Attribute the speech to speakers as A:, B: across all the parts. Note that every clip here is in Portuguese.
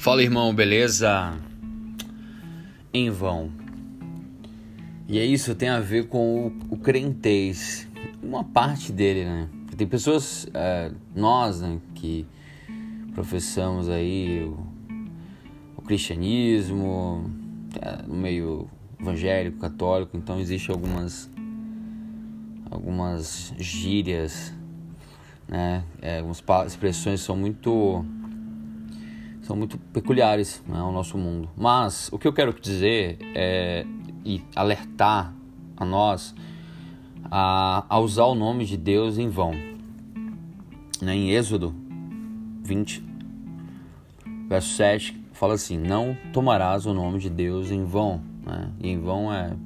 A: Fala irmão, beleza? Em vão. E é isso, tem a ver com o, o crentez. Uma parte dele, né? Tem pessoas, é, nós, né, que professamos aí o, o cristianismo, é, no meio evangélico, católico, então existe algumas algumas gírias, né? É, algumas expressões são muito são muito peculiares né, ao nosso mundo. Mas o que eu quero dizer é e alertar a nós a, a usar o nome de Deus em vão. Né, em Êxodo 20, verso 7, fala assim: Não tomarás o nome de Deus em vão. Né? E em vão é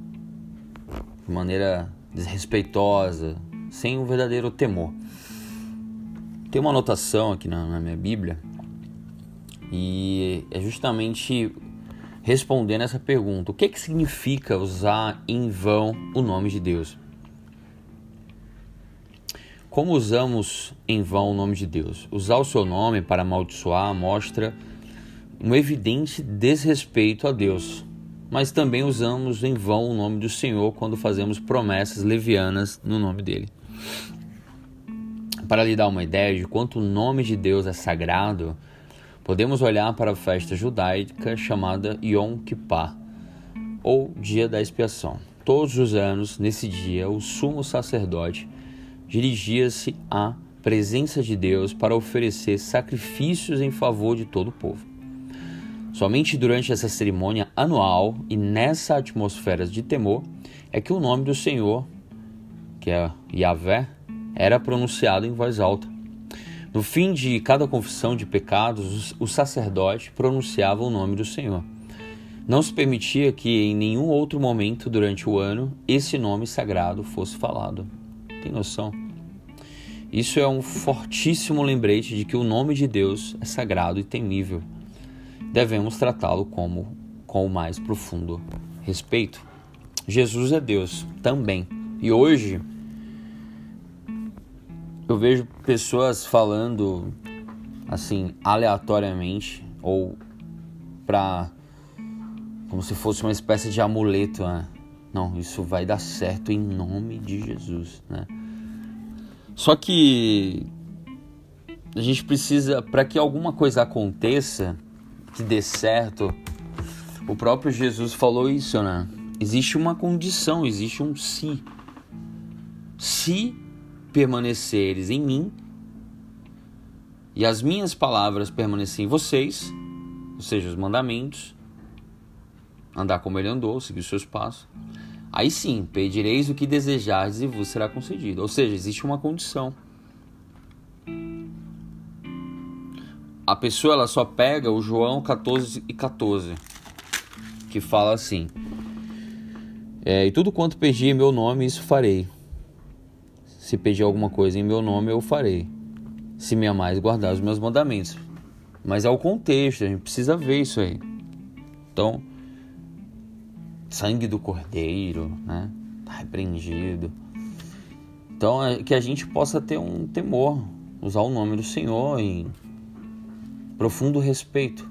A: de maneira desrespeitosa, sem um verdadeiro temor. Tem uma anotação aqui na, na minha Bíblia e é justamente respondendo essa pergunta: o que, que significa usar em vão o nome de Deus? Como usamos em vão o nome de Deus? Usar o seu nome para amaldiçoar mostra um evidente desrespeito a Deus, mas também usamos em vão o nome do Senhor quando fazemos promessas levianas no nome dele. Para lhe dar uma ideia de quanto o nome de Deus é sagrado, Podemos olhar para a festa judaica chamada Yom Kippur, ou Dia da Expiação. Todos os anos, nesse dia, o sumo sacerdote dirigia-se à presença de Deus para oferecer sacrifícios em favor de todo o povo. Somente durante essa cerimônia anual e nessa atmosfera de temor é que o nome do Senhor, que é Yahvé, era pronunciado em voz alta. No fim de cada confissão de pecados, o sacerdote pronunciava o nome do Senhor. Não se permitia que em nenhum outro momento durante o ano esse nome sagrado fosse falado. Tem noção? Isso é um fortíssimo lembrete de que o nome de Deus é sagrado e temível. Devemos tratá-lo como com o mais profundo respeito. Jesus é Deus também. E hoje eu vejo pessoas falando assim aleatoriamente ou para como se fosse uma espécie de amuleto, né? Não, isso vai dar certo em nome de Jesus, né? Só que a gente precisa para que alguma coisa aconteça, que dê certo. O próprio Jesus falou isso, né? Existe uma condição, existe um se. Se permaneceres em mim e as minhas palavras permanecerem em vocês, ou seja, os mandamentos, andar como ele andou, seguir os seus passos, aí sim, pedireis o que desejardes e vos será concedido. Ou seja, existe uma condição. A pessoa ela só pega o João 14 e 14, que fala assim: é, E tudo quanto pedi em meu nome, isso farei se pedir alguma coisa em meu nome, eu farei. Se me amais, guardar os meus mandamentos. Mas é o contexto, a gente precisa ver isso aí. Então, sangue do cordeiro, né? Tá repreendido. Então, é que a gente possa ter um temor, usar o nome do Senhor em profundo respeito.